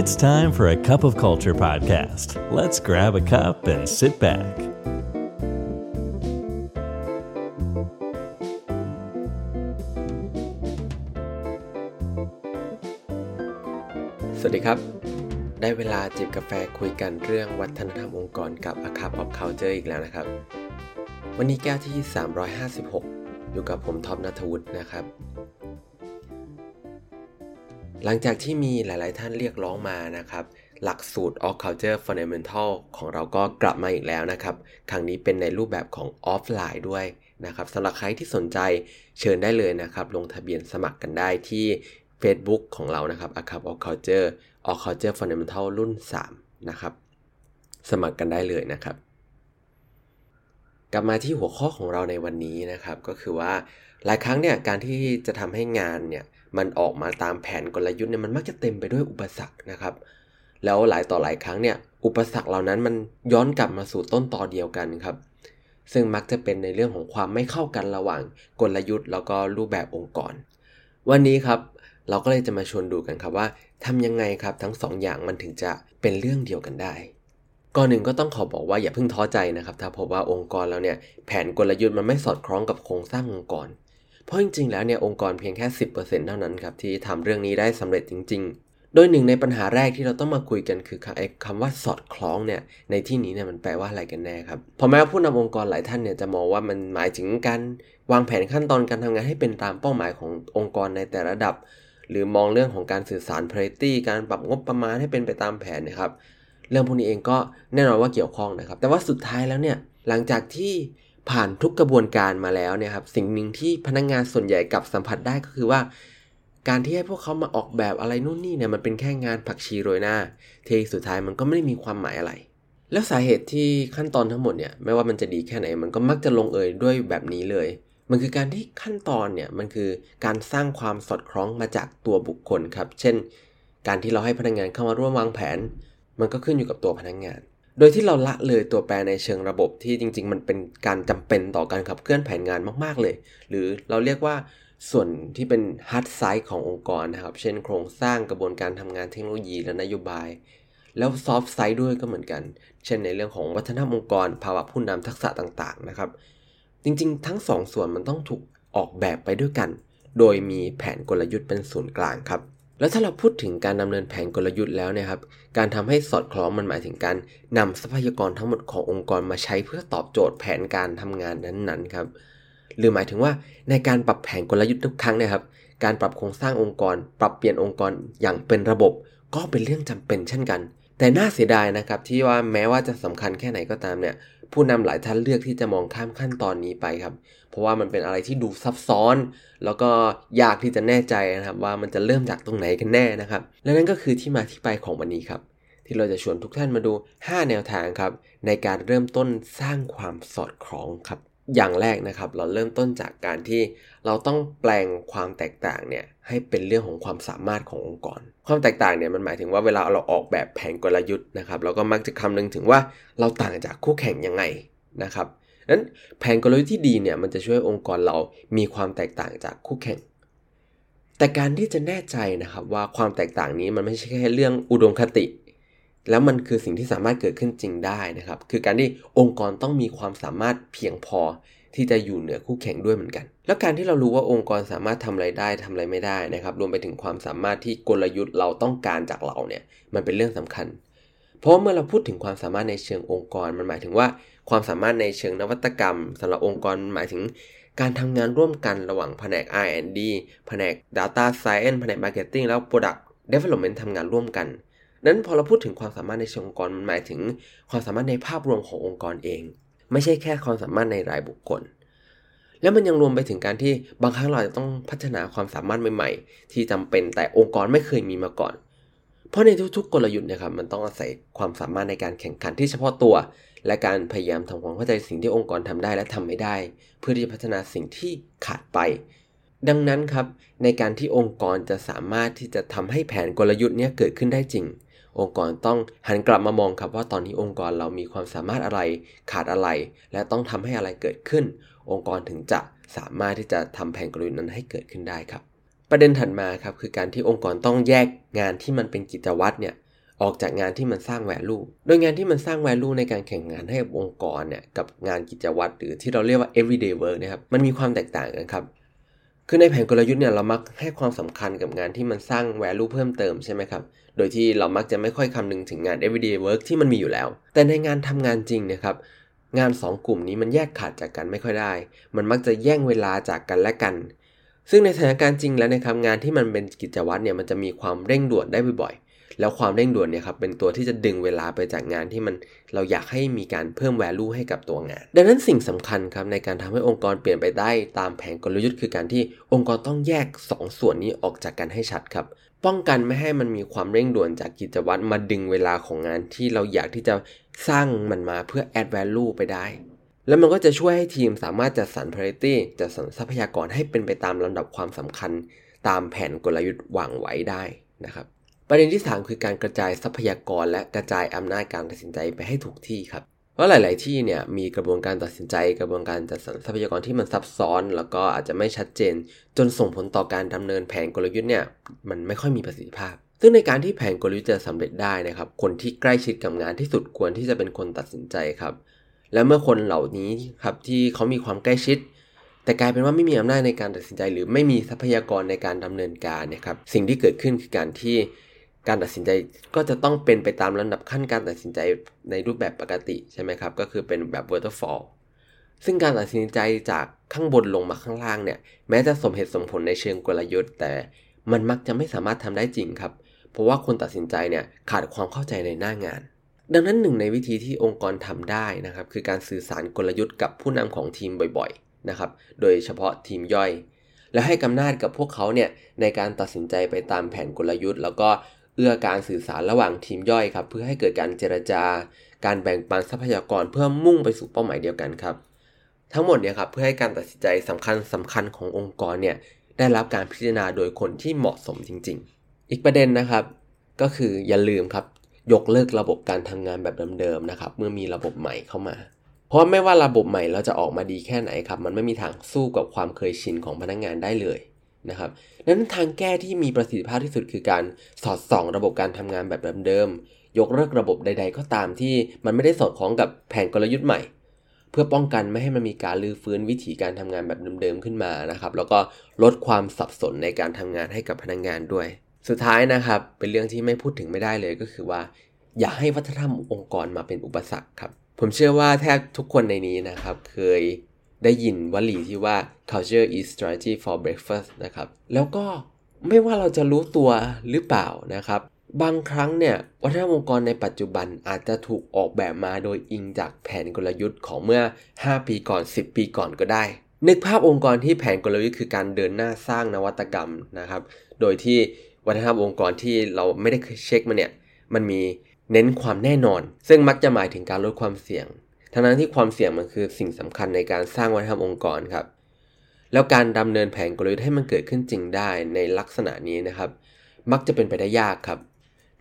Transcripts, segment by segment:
It's time for a cup of culture podcast. Let's grab a cup and sit back. สวัสดีครับ ได้เวลาจิบกาแฟคุยกันเรื่องวัฒนธรรมองค์กรกับ A Cup of Culture อีกแล้วนะครับ วันนี้แก้วที่ 356 อยู่กับผมท็อปนัทวุฒินะครับ หลังจากที่มีหลาย ๆ ท่านเรียกร้องมานะครับ หลักสูตร Off Culture Fundamental ของเราก็กลับมาอีกแล้วนะครับ ครั้งนี้เป็นในรูปแบบของออฟไลน์ด้วยนะครับสำหรับใครที่สนใจเชิญได้เลยนะครับ ลงทะเบียนสมัครกันได้ที่ Facebook ของเรานะครับ A Cup of Culture Off Culture Fundamental รุ่น 3 นะครับ สมัครกันได้เลยนะครับ กลับมาที่หัวข้อของเราในวันนี้นะครับ ก็คือว่า หลายครั้งเนี่ยการที่จะทำให้งานเนี่ยมันออกมาตามแผนกลยุทธ์เนี่ยมันมักจะเต็มไปด้วยอุปสรรคนะครับ แล้วหลายต่อหลายครั้งเนี่ยอุปสรรคเหล่านั้นมันย้อนกลับมาสู่ต้นตอเดียวกันครับ ซึ่งมักจะเป็นในเรื่องของความไม่เข้ากันระหว่างกลยุทธ์ แล้วก็รูปแบบองค์กร วันนี้ครับเราก็เลยจะมาชวนดูกันครับว่าทำยังไงครับทั้ง2ออย่างมันถึงจะเป็นเรื่องเดียวกันได้ก่อนหนึ่งก็ต้องขอบอกว่าอย่าเพิ่งท้อใจนะครับ ถ้าพบว่าองค์กรเราเนี่ยแผนกลยุทธ์มันไม่สอดคล้องกับโครงสร้างองค์กร เพราะจริงๆ แล้วเนี่ยองค์กรเพียงแค่ 10%เท่านั้นครับที่ทำเรื่องนี้ได้สำเร็จจริง ๆ โดยหนึ่งในปัญหาแรกที่เราต้องมาคุยกันคือคำว่าสอดคล้องเนี่ยในที่นี้เนี่ยมันแปลว่าอะไรกันแน่ครับพอแม้ว่าผู้นำองค์กรหลายท่านเนี่ยจะมองว่ามันหมายถึงการวางแผนขั้นตอนการทำงานให้เป็นตามเป้าหมายขององค์กรในแต่ละระดับ หรือมองเรื่องของการสื่อสาร priority การปรับงบประมาณให้เป็นไปตามแผนนะครับเรื่องพวกนี้เองก็แน่นอนว่าเกี่ยวข้องนะครับ แต่ว่าสุดท้ายแล้วเนี่ยหลังจากที่ ผ่านทุกกระบวนการมาแล้วเนี่ยครับสิ่งหนึ่งที่พนักงงานส่วนใหญ่กับสัมผัสได้ก็คือว่า การที่ให้พวกเขามาออกแบบอะไรนู่นนี่เนี่ยมันเป็นแค่งานผักชีโรยหน้า เทสุดท้ายมันก็ไม่ได้มีความหมายอะไร แล้วสาเหตุที่ขั้นตอนทั้งหมดเนี่ยไม่ว่ามันจะดีแค่ไหนมันก็มักจะลงเอยด้วยแบบนี้เลย มันคือการที่ขั้นตอนเนี่ยมันคือการสร้างความสอดคล้องมาจากตัวบุคคลครับ เช่น การที่เราให้พนักงานเข้ามาร่วมวางแผน มันก็ขึ้นอยู่กับตัวพนักงาน โดยที่เราละเลยตัวแปรในเชิงระบบที่จริง ๆ มันเป็นการจำเป็นต่อการขับเคลื่อนแผนงานมากๆเลย หรือเราเรียกว่าส่วนที่เป็น hard side ขององค์กรนะครับ เช่นโครงสร้างกระบวนการทำงานเทคโนโลยีและนโยบาย แล้ว soft side ด้วยก็เหมือนกัน เช่นในเรื่องของวัฒนธรรมองค์กร ภาวะผู้นำทักษะต่างๆนะครับ จริงๆ ทั้งสองส่วนมันต้องถูกออกแบบไปด้วยกัน โดยมีแผนกลยุทธ์เป็นศูนย์กลางครับ แล้วถ้าเราพูดถึงการดำเนินแผนกลยุทธ์แล้วเนี่ยครับ การทำให้สอดคล้องมันหมายถึงการนำทรัพยากรทั้งหมดขององค์กรมาใช้เพื่อตอบโจทย์แผนการทำงานนั้นๆครับ หรือหมายถึงว่าในการปรับแผนกลยุทธ์ทุกครั้งเนี่ยครับ การปรับโครงสร้างองค์กร ปรับเปลี่ยนองค์กรอย่างเป็นระบบ ก็เป็นเรื่องจำเป็นเช่นกัน แต่น่าเสียดายนะครับที่ว่าแม้ว่าจะสำคัญแค่ไหนก็ตามเนี่ย ผู้นำหลายท่านเลือกที่จะมองข้ามขั้นตอนนี้ไปครับ เพราะว่ามันเป็นอะไรที่ดูซับซ้อน แล้วก็ยากที่จะแน่ใจนะครับว่ามันจะเริ่มจากตรงไหนกันแน่นะครับ และนั่นก็คือที่มาที่ไปของวันนี้ครับ ที่เราจะชวนทุกท่านมาดู 5 แนวทางครับในการเริ่มต้นสร้างความสอดคล้องครับ อย่างแรกนะครับ เราเริ่มต้นจากการที่เราต้องแปลงความแตกต่างเนี่ยให้เป็นเรื่องของความสามารถขององค์กร ความแตกต่างเนี่ยมันหมายถึงว่าเวลาเราออกแบบแผนกลยุทธ์นะครับ เราก็มักจะคำนึงถึงว่าเราต่างจากคู่แข่งยังไงนะครับนั้นแผนกลยุทธ์ที่ดีเนี่ยมันจะช่วยองค์กรเรามีความแตกต่างจากคู่แข่ง แต่การที่จะแน่ใจนะครับว่าความแตกต่างนี้มันไม่ใช่แค่เรื่องอุดมคติ แล้วมันคือสิ่งที่สามารถเกิดขึ้นจริงได้นะครับ คือการที่องค์กรต้องมีความสามารถเพียงพอที่จะอยู่เหนือคู่แข่งด้วยเหมือนกัน แล้วการที่เรารู้ว่าองค์กรสามารถทำอะไรได้ทำอะไรไม่ได้นะครับ รวมไปถึงความสามารถที่กลยุทธ์เราต้องการจากเราเนี่ย มันเป็นเรื่องสำคัญ เพราะเมื่อเราพูดถึงความสามารถในเชิงองค์กร มันหมายถึงว่าความสามารถในเชิงนวัตกรรมสำหรับองค์กรหมายถึงการทำงานร่วมกันระหว่างแผนก R&D แผนก Data Science แผนก Marketing แล้ว Product Development ทำงานร่วมกัน นั้นพอเราพูดถึงความสามารถในเชิงองค์กรมันหมายถึงความสามารถในภาพรวมขององค์กรเอง ไม่ใช่แค่ความสามารถในรายบุคคล แล้วมันยังรวมไปถึงการที่บางครั้งเราจะต้องพัฒนาความสามารถใหม่ ๆ ที่จำเป็นแต่องค์กรไม่เคยมีมาก่อน เพราะในทุกๆ กลยุทธ์นะครับมันต้องอาศัยความสามารถในการแข่งขันที่เฉพาะตัว และการพยายามทำความเข้าใจสิ่งที่องค์กรทำได้และทำไม่ได้ เพื่อที่จะพัฒนาสิ่งที่ขาดไปดังนั้นครับในการที่องค์กรจะสามารถที่จะทำให้แผนกลยุทธ์นี้เกิดขึ้นได้จริง องค์กรต้องหันกลับมามองครับว่าตอนนี้องค์กรเรามีความสามารถอะไรขาดอะไร และต้องทำให้อะไรเกิดขึ้น องค์กรถึงจะสามารถที่จะทำแผนกลยุทธ์นั้นให้เกิดขึ้นได้ครับ ประเด็นถัดมาครับคือการที่องค์กรต้องแยกงานที่มันเป็นกิจวัตรเนี่ยออกจากงานที่มันสร้างแวลูโดยงานที่มันสร้างแวลูในการแข่งงานให้องค์กรเนี่ยกับงานกิจวัตรหรือที่เราเรียกว่า everyday work นะครับมันมีความแตกต่างกันครับคือในแผนกลยุทธ์เนี่ยเรามักให้ความสำคัญกับงานที่มันสร้างแวลูเพิ่มเติมใช่ไหมครับ โดยที่เรามักจะไม่ค่อยคำนึงถึงงาน everyday work ที่มันมีอยู่แล้ว แต่ในงานทำงานจริงนะครับงาน 2 กลุ่มนี้มันแยกขาดจากกันไม่ค่อยได้ มันมักจะแย่งเวลาจากกันและกัน ซึ่งในสถานการณ์จริงแล้วนะครับงานที่มันเป็นกิจวัตรเนี่ยมันจะมีความเร่งด่วนได้บ่อยๆ แล้วความเร่งด่วนเนี่ยครับเป็นตัวที่จะดึงเวลาไปจากงานที่มันเราอยากให้มีการเพิ่ม value ให้กับตัวงาน ดังนั้นสิ่งสำคัญครับในการทำให้องค์กรเปลี่ยนไปได้ตามแผนกลยุทธ์คือการที่องค์กรต้องแยก 2ส่วนนี้ออกจากกันให้ชัดครับ ป้องกันไม่ให้มันมีความเร่งด่วนจากกิจวัตรมาดึงเวลาของงานที่เราอยากที่จะสร้างมันมาเพื่อ add value ไปได้ แล้วมันก็จะช่วยให้ทีมสามารถจัดสรร priority จัดสรรทรัพยากรให้เป็นไปตามลำดับความสำคัญ ตามแผนกลยุทธ์วางไว้ได้นะครับประเด็นที่ 3 คือการกระจายทรัพยากรและกระจายอำนาจการตัดสินใจไปให้ถูกที่ครับ เพราะหลาย ๆ ที่เนี่ยมีกระบวนการตัดสินใจ กระบวนการจัดสรรทรัพยากรที่มันซับซ้อน แล้วก็อาจจะไม่ชัดเจน จนส่งผลต่อการดำเนินแผนกลยุทธ์เนี่ยมันไม่ค่อยมีประสิทธิภาพ ซึ่งในการที่แผนกลยุทธ์จะสำเร็จได้นะครับคนที่ใกล้ชิดกับงานที่สุดควรที่จะเป็นคนตัดสินใจครับและเมื่อคนเหล่านี้ครับที่เขามีความใกล้ชิด แต่กลายเป็นว่าไม่มีอำนาจในการตัดสินใจ หรือไม่มีทรัพยากรในการดำเนินการเนี่ยครับสิ่งที่เกิดขึ้นคือการที่ การตัดสินใจก็จะต้องเป็นไปตามลำดับขั้นการตัดสินใจในรูปแบบปกติใช่ไหมครับ ก็คือเป็นแบบ waterfall ซึ่งการตัดสินใจจากข้างบนลงมาข้างล่างเนี่ย แม้จะสมเหตุสมผลในเชิงกลยุทธ์ แต่มันมักจะไม่สามารถทำได้จริงครับ เพราะว่าคนตัดสินใจเนี่ยขาดความเข้าใจในหน้างาน ดังนั้นหนึ่งในวิธีที่องค์กรทำได้นะครับ คือการสื่อสารกลยุทธ์กับผู้นำของทีมบ่อยๆนะครับ โดยเฉพาะทีมย่อย และให้กำนาจกับพวกเขาเนี่ยในการตัดสินใจไปตามแผนกลยุทธ์ แล้วก็ เอื้อการสื่อสารระหว่างทีมย่อยครับเพื่อให้เกิดการเจรจา การแบ่งปันทรัพยากรเพื่อมุ่งไปสู่เป้าหมายเดียวกันครับ ทั้งหมดเนี่ยครับเพื่อให้การตัดสินใจสำคัญสำคัญขององค์กรเนี่ยได้รับการพิจารณาโดยคนที่เหมาะสมจริง ๆ อีกประเด็นนะครับ ก็คืออย่าลืมครับยกเลิกระบบการทำงานแบบเดิมๆนะครับเมื่อมีระบบใหม่เข้ามา เพราะไม่ว่าระบบใหม่เราจะออกมาดีแค่ไหนครับ มันไม่มีทางสู้กับความเคยชินของพนักงงานได้เลย นะครับนั้นทางแก้ที่มีประสิทธิภาพที่สุดคือการสอดส่องระบบการทำงานแบบเดิมๆยกเลิกระบบใด ๆ ก็ตามที่มันไม่ได้สอดคล้องกับแผนกลยุทธ์ใหม่ เพื่อป้องกันไม่ให้มันมีการลื้อฟื้นวิธีการทำงานแบบเดิมๆขึ้นมานะครับ แล้วก็ลดความสับสนในการทำงานให้กับพนักงงานด้วย สุดท้ายนะครับ เป็นเรื่องที่ไม่พูดถึงไม่ได้เลยก็คือว่า อย่าให้วัฒนธรรมองค์กรมาเป็นอุปสรรคครับผมเชื่อว่าแทบทุกคนในนี้นะครับ เคย ได้ยินวลีที่ว่า culture is strategy for breakfast นะครับ แล้วก็ไม่ว่าเราจะรู้ตัวหรือเปล่านะครับ บางครั้งเนี่ย วัฒนธรรมองค์กรในปัจจุบันอาจจะถูกออกแบบมาโดยอิงจากแผนกลยุทธ์ของเมื่อ 5 ปีก่อน 10 ปีก่อนก็ได้ นึกภาพองค์กรที่แผนกลยุทธ์คือการเดินหน้าสร้างนวัตกรรมนะครับ โดยที่วัฒนธรรมองค์กรที่เราไม่ได้เช็คมาเนี่ย มันมีเน้นความแน่นอน ซึ่งมักจะหมายถึงการลดความเสี่ยง ทั้งนั้นที่ความเสี่ยงมันคือสิ่งสำคัญในการสร้างวัฒนธรรมองค์กรครับ แล้วการดำเนินแผนกลยุทธ์ให้มันเกิดขึ้นจริงได้ในลักษณะนี้นะครับ มักจะเป็นไปได้ยากครับ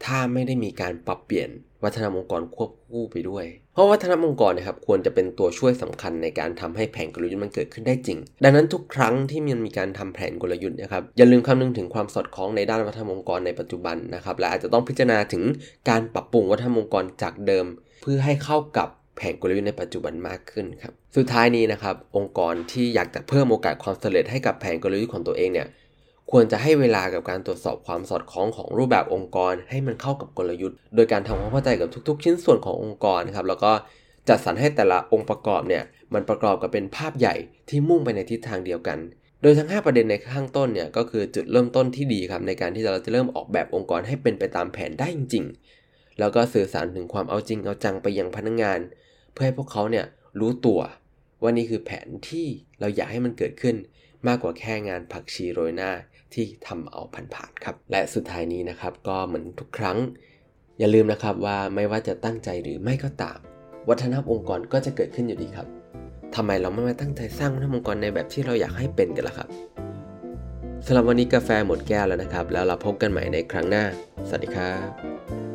ถ้าไม่ได้มีการปรับเปลี่ยนวัฒนธรรมองค์กรควบคู่ไปด้วย เพราะวัฒนธรรมองค์กรนะครับควรจะเป็นตัวช่วยสำคัญในการทำให้แผนกลยุทธ์มันเกิดขึ้นได้จริง ดังนั้นทุกครั้งที่มันมีการทำแผนกลยุทธ์นะครับอย่าลืมคำนึงถึงความสอดคล้องในด้านวัฒนธรรมองค์กรในปัจจุบันนะครับและอาจจะต้องพิจารณาถึงการปรับปรุงวัฒนธรรมองค์กรจากเดิม เพื่อให้เข้ากับ แผนกลยุทธ์ในปัจจุบันมากขึ้นครับ สุดท้ายนี้นะครับ องค์กรที่อยากจะเพิ่มโอกาสความสำเร็จให้กับแผนกลยุทธ์ของตัวเองเนี่ย ควรจะให้เวลากับการตรวจสอบความสอดคล้องของรูปแบบองค์กร ให้มันเข้ากับกลยุทธ์ โดยการทำความเข้าใจกับทุก ๆ ชิ้นส่วนขององค์กรครับ แล้วก็จัดสรรให้แต่ละองค์ประกอบเนี่ย มันประกอบกับเป็นภาพใหญ่ที่มุ่งไปในทิศทางเดียวกัน โดยทั้ง 5 ประเด็นในข้างต้นเนี่ย ก็คือจุดเริ่มต้นที่ดีครับในการที่เราจะเริ่มออกแบบองค์กรให้เป็นไปตามแผนได้จริง ๆ แล้วก็สื่อสารถึงความเอาจริงเอาจังไปยังพนักงงาน เพื่อให้พวกเขาเนี่ยรู้ตัวว่านี่คือแผนที่เราอยากให้มันเกิดขึ้น มากกว่าแค่งานผักชีโรยหน้าที่ทำเอาผ่านๆครับ และสุดท้ายนี้นะครับก็เหมือนทุกครั้ง อย่าลืมนะครับว่าไม่ว่าจะตั้งใจหรือไม่ก็ตาม วัฒนธรรมองค์กรก็จะเกิดขึ้นอยู่ดีครับทำไมเราไม่มาตั้งใจสร้างวัฒนธรรมองค์กรในแบบที่เราอยากให้เป็นกันล่ะครับสำหรับวันนี้กาแฟหมดแก้วแล้วนะครับ แล้วเราพบกันใหม่ในครั้งหน้า สวัสดีครับ